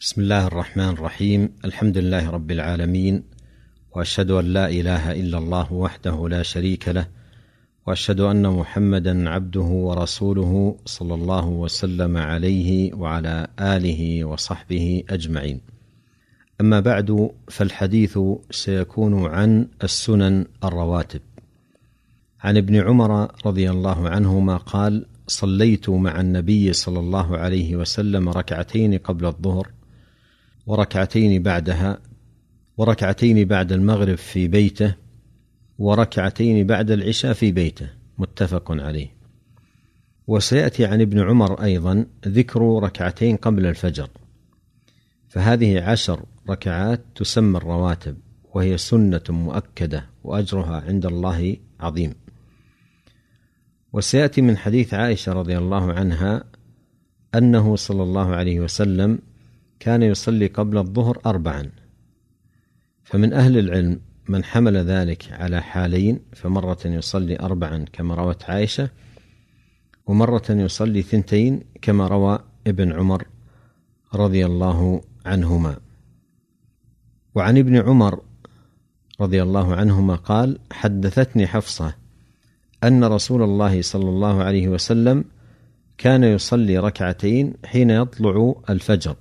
بسم الله الرحمن الرحيم. الحمد لله رب العالمين وأشهد أن لا إله إلا الله وحده لا شريك له وأشهد أن محمدا عبده ورسوله صلى الله وسلم عليه وعلى آله وصحبه أجمعين. أما بعد فالحديث سيكون عن السنن الرواتب. عن ابن عمر رضي الله عنهما قال صليت مع النبي صلى الله عليه وسلم ركعتين قبل الظهر وركعتين بعدها وركعتين بعد المغرب في بيته وركعتين بعد العشاء في بيته متفق عليه. وسيأتي عن ابن عمر أيضا ذكر ركعتين قبل الفجر. فهذه عشر ركعات تسمى الرواتب وهي سنة مؤكدة وأجرها عند الله عظيم. وسيأتي من حديث عائشة رضي الله عنها أنه صلى الله عليه وسلم كان يصلي قبل الظهر أربعا. فمن أهل العلم من حمل ذلك على حالين فمرة يصلي أربعا كما روت عائشة ومرة يصلي ثنتين كما روى ابن عمر رضي الله عنهما. وعن ابن عمر رضي الله عنهما قال حدثتني حفصة أن رسول الله صلى الله عليه وسلم كان يصلي ركعتين حين يطلع الفجر.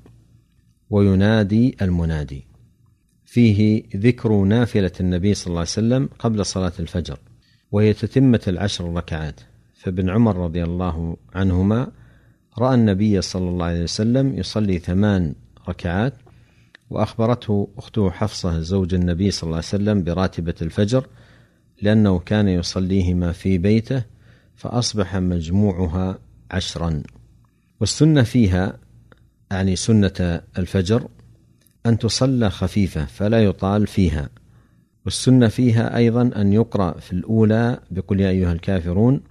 وينادي المنادي. فيه ذكر نافلة النبي صلى الله عليه وسلم قبل صلاة الفجر وهي تتمة العشر ركعات فابن عمر رضي الله عنهما رأى النبي صلى الله عليه وسلم يصلي ثمان ركعات وأخبرته أخته حفصة زوج النبي صلى الله عليه وسلم براتبة الفجر لأنه كان يصليهما في بيته فأصبح مجموعها عشرا. والسنة فيها يعني سنة الفجر أن تصلى خفيفة فلا يطال فيها. والسنة فيها أيضا أن يقرأ في الأولى بقل يا أيها الكافرون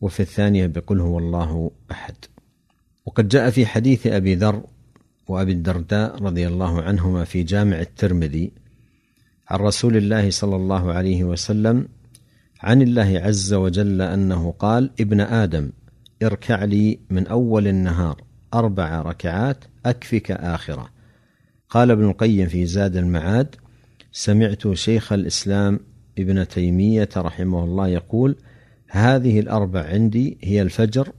وفي الثانية بقل هو الله أحد. وقد جاء في حديث أبي ذر وأبي الدرداء رضي الله عنهما في جامع الترمذي عن رسول الله صلى الله عليه وسلم عن الله عز وجل أنه قال ابن آدم اركع لي من أول النهار. أربع ركعات أكفك آخرة. قال ابن القيم في زاد المعاد سمعت شيخ الإسلام ابن تيمية رحمه الله يقول هذه الأربع عندي هي الفجر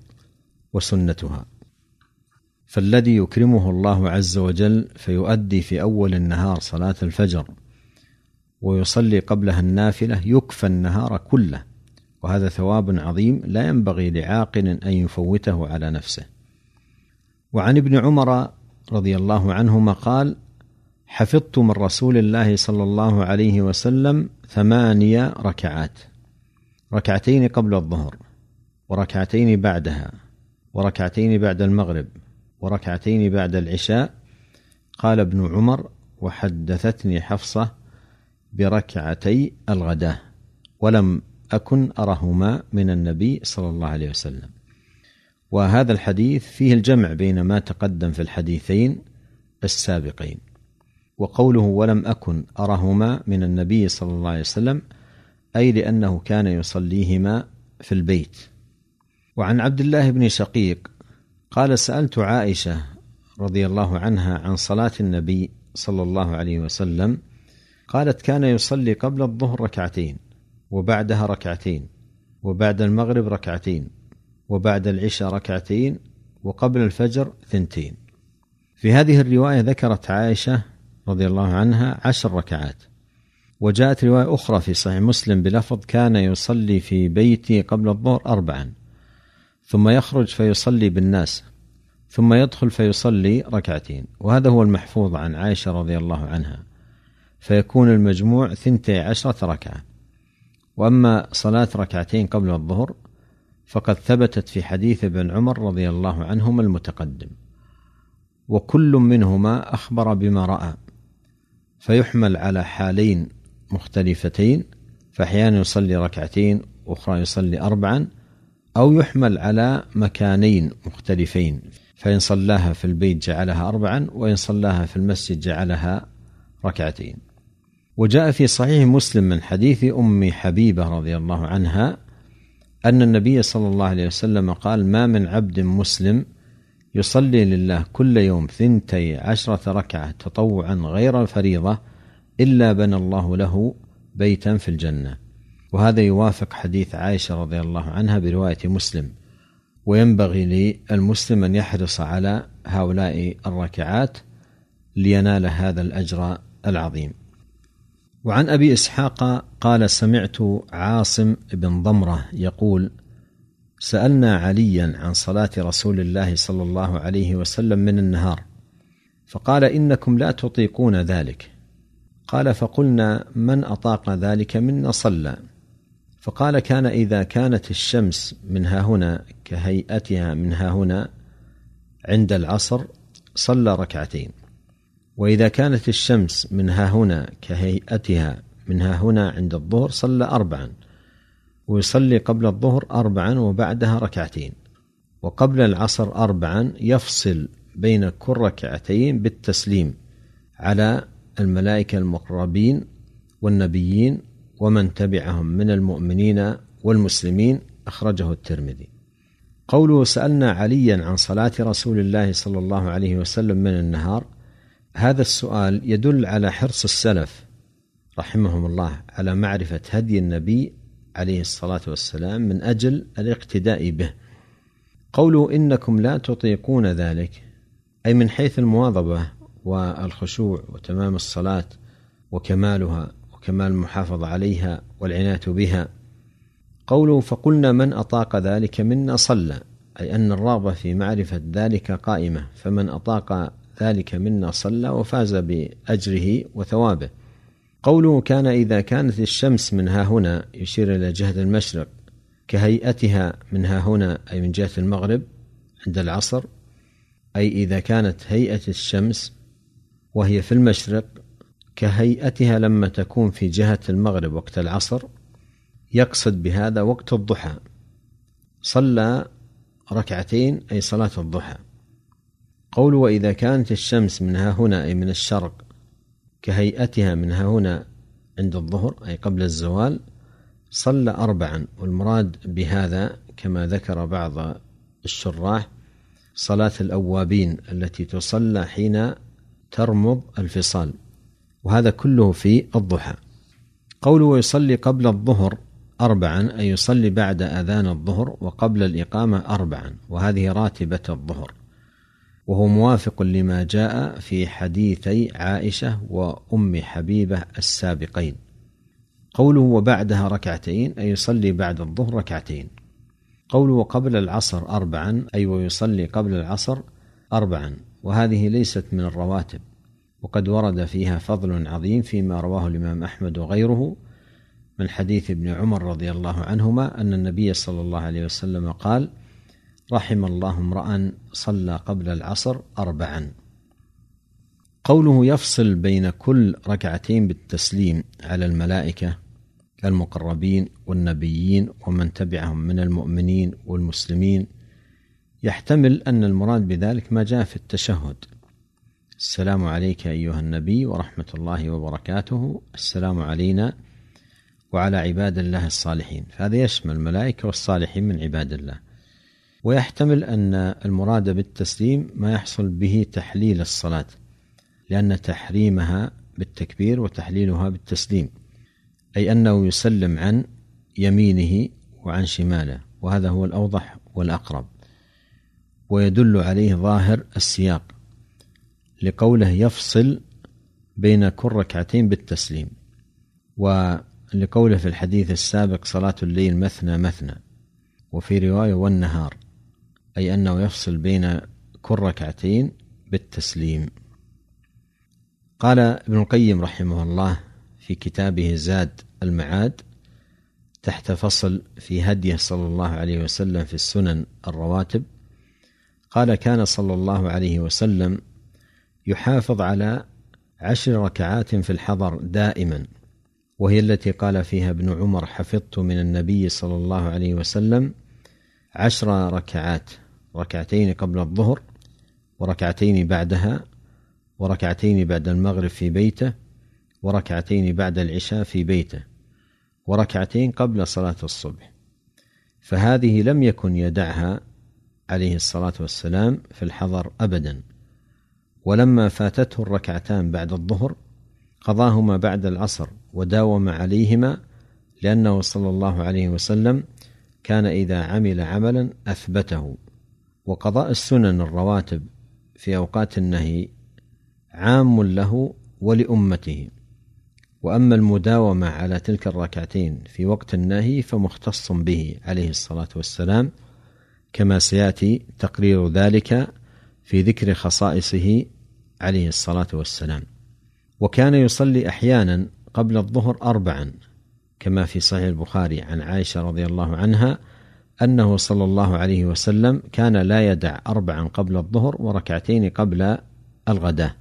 وسنتها. فالذي يكرمه الله عز وجل فيؤدي في أول النهار صلاة الفجر ويصلي قبلها النافلة يكفى النهار كله وهذا ثواب عظيم لا ينبغي لعاقل أن يفوته على نفسه. وعن ابن عمر رضي الله عنهما قال حفظت من رسول الله صلى الله عليه وسلم ثمانية ركعات ركعتين قبل الظهر وركعتين بعدها وركعتين بعد المغرب وركعتين بعد العشاء. قال ابن عمر وحدثتني حفصة بركعتي الغداة ولم أكن أرهما من النبي صلى الله عليه وسلم. وهذا الحديث فيه الجمع بين ما تقدم في الحديثين السابقين وقوله ولم أكن أرهما من النبي صلى الله عليه وسلم أي لأنه كان يصليهما في البيت. وعن عبد الله بن شقيق قال سألت عائشة رضي الله عنها عن صلاة النبي صلى الله عليه وسلم قالت كان يصلي قبل الظهر ركعتين وبعدها ركعتين وبعد المغرب ركعتين وبعد العشاء ركعتين وقبل الفجر ثنتين. في هذه الرواية ذكرت عائشة رضي الله عنها عشر ركعات. وجاءت رواية أخرى في صحيح مسلم بلفظ كان يصلي في بيتي قبل الظهر أربعا ثم يخرج فيصلي بالناس ثم يدخل فيصلي ركعتين. وهذا هو المحفوظ عن عائشة رضي الله عنها. فيكون المجموع ثنتي عشرة ركعة. وأما صلاة ركعتين قبل الظهر فقد ثبتت في حديث ابن عمر رضي الله عنهما المتقدم. وكل منهما أخبر بما رأى فيحمل على حالين مختلفتين فأحيانا يصلي ركعتين وأخرى يصلي اربعا أو يحمل على مكانين مختلفين فإن صلاها في البيت جعلها اربعا وإن صلاها في المسجد جعلها ركعتين. وجاء في صحيح مسلم من حديث أم حبيبة رضي الله عنها أن النبي صلى الله عليه وسلم قال ما من عبد مسلم يصلي لله كل يوم ثنتي عشرة ركعة تطوعا غير الفريضة إلا بنى الله له بيتا في الجنة. وهذا يوافق حديث عائشة رضي الله عنها برواية مسلم. وينبغي للمسلم أن يحرص على هؤلاء الركعات لينال هذا الأجر العظيم. وعن أبي إسحاق قال سمعت عاصم بن ضمرة يقول سألنا عليا عن صلاة رسول الله صلى الله عليه وسلم من النهار فقال إنكم لا تطيقون ذلك. قال فقلنا من أطاق ذلك منا صلى. فقال كان إذا كانت الشمس من ها هنا كهيئتها من ها هنا عند العصر صلى ركعتين. وإذا كانت الشمس من ها هنا كهيئتها من ها هنا عند الظهر صلى اربعا ويصلي قبل الظهر أربعا وبعدها ركعتين وقبل العصر أربعا يفصل بين كل ركعتين بالتسليم على الملائكة المقربين والنبيين ومن تبعهم من المؤمنين والمسلمين أخرجه الترمذي. قوله سألنا عليا عن صلاة رسول الله صلى الله عليه وسلم من النهار هذا السؤال يدل على حرص السلف رحمهم الله على معرفة هدي النبي عليه الصلاة والسلام من أجل الاقتداء به. قوله إنكم لا تطيقون ذلك أي من حيث المواظبة والخشوع وتمام الصلاة وكمالها وكمال المحافظة عليها والعناية بها. قوله فقلنا من أطاق ذلك منا صلى أي أن الرغبه في معرفة ذلك قائمة فمن أطاق ذلك منا صلى وفاز بأجره وثوابه. قوله كان إذا كانت الشمس من ها هنا يشير إلى جهة المشرق كهيئتها من ها هنا أي من جهة المغرب عند العصر أي إذا كانت هيئة الشمس وهي في المشرق كهيئتها لما تكون في جهة المغرب وقت العصر يقصد بهذا وقت الضحى. صلى ركعتين أي صلاة الضحى. قول وإذا كانت الشمس من ها هنا أي من الشرق كهيئتها من ها هنا عند الظهر أي قبل الزوال صلى أربعا والمراد بهذا كما ذكر بعض الشراح صلاة الأوابين التي تصلى حين ترمض الفصال وهذا كله في الضحى. قوله يصلي قبل الظهر أربعا أي يصلي بعد أذان الظهر وقبل الإقامة أربعا وهذه راتبة الظهر. وهو موافق لما جاء في حديثي عائشة وأم حبيبة السابقين. قوله وبعدها ركعتين أي يصلي بعد الظهر ركعتين. قوله قبل العصر اربعا أي ويصلي قبل العصر اربعا. وهذه ليست من الرواتب. وقد ورد فيها فضل عظيم فيما رواه الإمام أحمد وغيره من حديث ابن عمر رضي الله عنهما أن النبي صلى الله عليه وسلم قال رحم الله امرأ صلى قبل العصر أربعا. قوله يفصل بين كل ركعتين بالتسليم على الملائكة المقربين والنبيين ومن تبعهم من المؤمنين والمسلمين يحتمل أن المراد بذلك ما جاء في التشهد. السلام عليك أيها النبي ورحمة الله وبركاته. السلام علينا وعلى عباد الله الصالحين. فهذا يشمل الملائكة والصالحين من عباد الله. ويحتمل أن المراد بالتسليم ما يحصل به تحليل الصلاة لأن تحريمها بالتكبير وتحليلها بالتسليم أي أنه يسلم عن يمينه وعن شماله وهذا هو الأوضح والأقرب ويدل عليه ظاهر السياق لقوله يفصل بين كل ركعتين بالتسليم ولقوله في الحديث السابق صلاة الليل مثنى مثنى وفي رواية والنهار. أي أنه يفصل بين كل ركعتين بالتسليم. قال ابن القيم رحمه الله في كتابه زاد المعاد تحت فصل في هديه صلى الله عليه وسلم في السنن الرواتب قال كان صلى الله عليه وسلم يحافظ على عشر ركعات في الحضر دائما وهي التي قال فيها ابن عمر حفظت من النبي صلى الله عليه وسلم عشر ركعات ركعتين قبل الظهر وركعتين بعدها وركعتين بعد المغرب في بيته وركعتين بعد العشاء في بيته وركعتين قبل صلاة الصبح. فهذه لم يكن يدعها عليه الصلاة والسلام في الحضر ابدا. ولما فاتته الركعتان بعد الظهر قضاهما بعد العصر وداوم عليهما لأنه صلى الله عليه وسلم كان إذا عمل عملا أثبته. وقضاء السنن الرواتب في أوقات النهي عام له ولأمته. وأما المداومة على تلك الركعتين في وقت النهي فمختص به عليه الصلاة والسلام كما سيأتي تقرير ذلك في ذكر خصائصه عليه الصلاة والسلام. وكان يصلي أحيانا قبل الظهر اربعا كما في صحيح البخاري عن عائشة رضي الله عنها أنه صلى الله عليه وسلم كان لا يدع أربعا قبل الظهر وركعتين قبل الغداه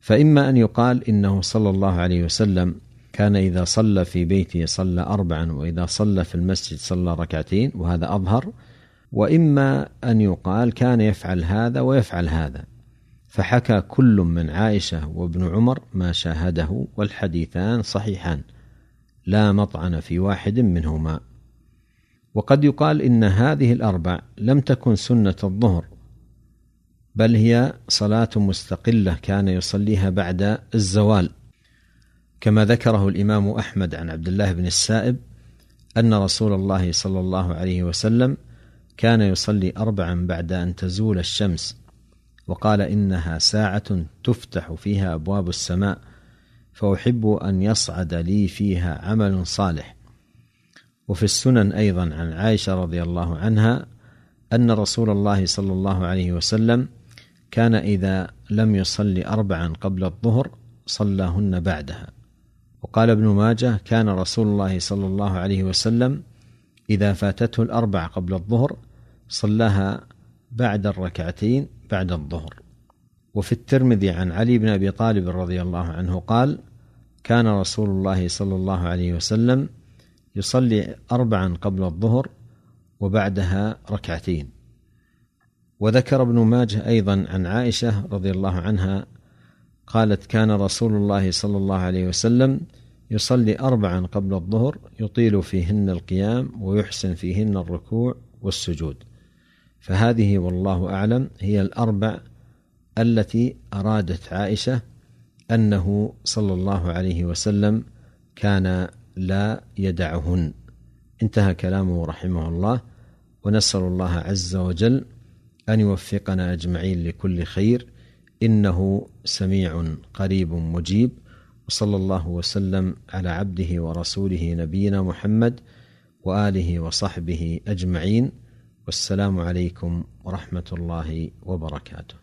فإما أن يقال إنه صلى الله عليه وسلم كان إذا صلى في بيته صلى أربعا وإذا صلى في المسجد صلى ركعتين وهذا أظهر. وإما أن يقال كان يفعل هذا ويفعل هذا. فحكى كل من عائشة وابن عمر ما شاهده والحديثان صحيحان. لا مطعن في واحد منهما. وقد يقال إن هذه الأربع لم تكن سنة الظهر بل هي صلاة مستقلة كان يصليها بعد الزوال. كما ذكره الإمام أحمد عن عبد الله بن السائب أن رسول الله صلى الله عليه وسلم كان يصلي أربعا بعد أن تزول الشمس وقال إنها ساعة تفتح فيها أبواب السماء فأحب أن يصعد لي فيها عمل صالح. وفي السنن أيضا عن عائشة رضي الله عنها أن رسول الله صلى الله عليه وسلم كان إذا لم يصلي أربعا قبل الظهر صلاهن بعدها. وقال ابن ماجه كان رسول الله صلى الله عليه وسلم إذا فاتته الأربع قبل الظهر صلاها بعد الركعتين بعد الظهر. وفي الترمذي عن علي بن أبي طالب رضي الله عنه قال كان رسول الله صلى الله عليه وسلم يصلي أربعا قبل الظهر وبعدها ركعتين. وذكر ابن ماجه أيضا عن عائشة رضي الله عنها قالت كان رسول الله صلى الله عليه وسلم يصلي اربعا قبل الظهر يطيل فيهن القيام ويحسن فيهن الركوع والسجود. فهذه والله أعلم هي الأربع التي أرادت عائشة أنه صلى الله عليه وسلم كان لا يدعهن. انتهى كلامه رحمه الله ونسأل الله عز وجل أن يوفقنا أجمعين لكل خير. إنه سميع قريب مجيب. وصلى الله وسلم على عبده ورسوله نبينا محمد وآله وصحبه أجمعين. والسلام عليكم ورحمة الله وبركاته.